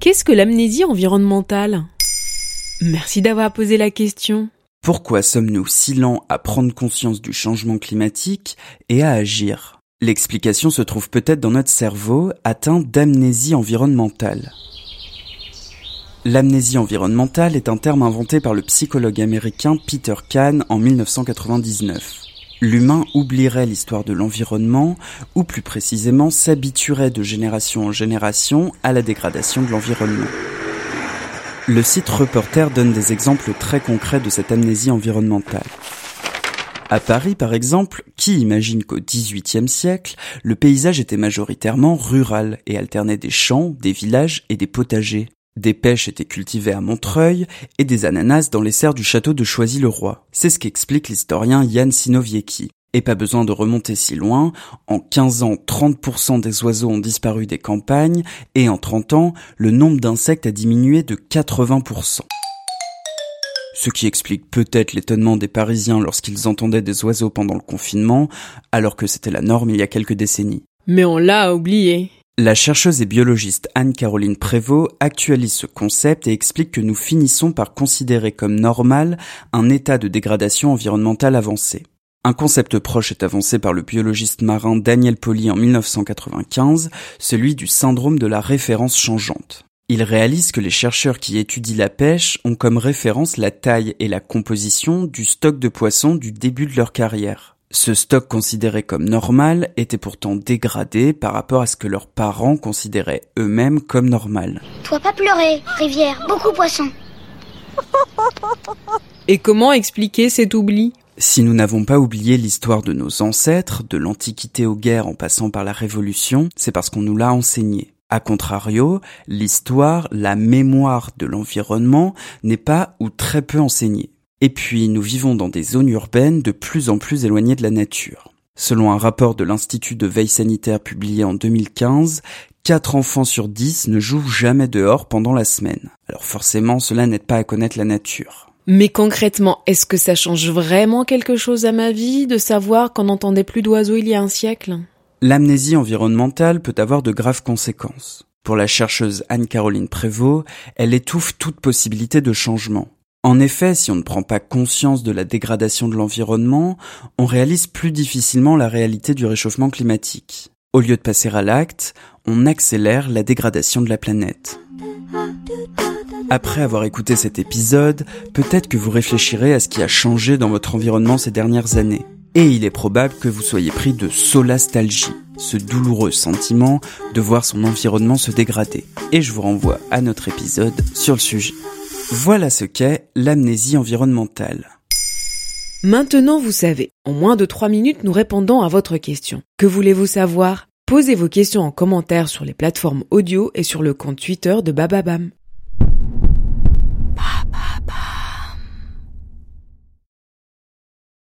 Qu'est-ce que l'amnésie environnementale? Merci d'avoir posé la question. Pourquoi sommes-nous si lents à prendre conscience du changement climatique et à agir? L'explication se trouve peut-être dans notre cerveau atteint d'amnésie environnementale. L'amnésie environnementale est un terme inventé par le psychologue américain Peter Kahn en 1999 l'humain oublierait l'histoire de l'environnement, ou plus précisément s'habituerait de génération en génération à la dégradation de l'environnement. Le site Reporter donne des exemples très concrets de cette amnésie environnementale. À Paris, par exemple, qui imagine qu'au XVIIIe siècle, le paysage était majoritairement rural et alternait des champs, des villages et des potagers des pêches étaient cultivées à Montreuil et des ananas dans les serres du château de Choisy-le-Roi. C'est ce qu'explique l'historien Yann Sinowiecki. Et pas besoin de remonter si loin, en 15 ans, 30% des oiseaux ont disparu des campagnes, et en 30 ans, le nombre d'insectes a diminué de 80%. Ce qui explique peut-être l'étonnement des Parisiens lorsqu'ils entendaient des oiseaux pendant le confinement, alors que c'était la norme il y a quelques décennies. Mais on l'a oublié. La chercheuse et biologiste Anne-Caroline Prévost actualise ce concept et explique que nous finissons par considérer comme normal un état de dégradation environnementale avancé. Un concept proche est avancé par le biologiste marin Daniel Poli en 1995, celui du syndrome de la référence changeante. Il réalise que les chercheurs qui étudient la pêche ont comme référence la taille et la composition du stock de poissons du début de leur carrière. Ce stock considéré comme normal était pourtant dégradé par rapport à ce que leurs parents considéraient eux-mêmes comme normal. Toi pas pleurer, rivière, beaucoup poisson. Et comment expliquer cet oubli? Si nous n'avons pas oublié l'histoire de nos ancêtres, de l'Antiquité aux guerres en passant par la Révolution, c'est parce qu'on nous l'a enseigné. A contrario, l'histoire, la mémoire de l'environnement n'est pas ou très peu enseignée. Et puis, nous vivons dans des zones urbaines de plus en plus éloignées de la nature. Selon un rapport de l'Institut de veille sanitaire publié en 2015, 4 enfants sur 10 ne jouent jamais dehors pendant la semaine. Alors forcément, cela n'aide pas à connaître la nature. Mais concrètement, est-ce que ça change vraiment quelque chose à ma vie de savoir qu'on n'entendait plus d'oiseaux il y a un siècle? L'amnésie environnementale peut avoir de graves conséquences. Pour la chercheuse Anne-Caroline Prévost, elle étouffe toute possibilité de changement. En effet, si on ne prend pas conscience de la dégradation de l'environnement, on réalise plus difficilement la réalité du réchauffement climatique. Au lieu de passer à l'acte, on accélère la dégradation de la planète. Après avoir écouté cet épisode, peut-être que vous réfléchirez à ce qui a changé dans votre environnement ces dernières années. Et il est probable que vous soyez pris de solastalgie, ce douloureux sentiment de voir son environnement se dégrader. Et je vous renvoie à notre épisode sur le sujet. Voilà ce qu'est l'amnésie environnementale. Maintenant, vous savez. En moins de 3 minutes, nous répondons à votre question. Que voulez-vous savoir? Posez vos questions en commentaire sur les plateformes audio et sur le compte Twitter de Bababam.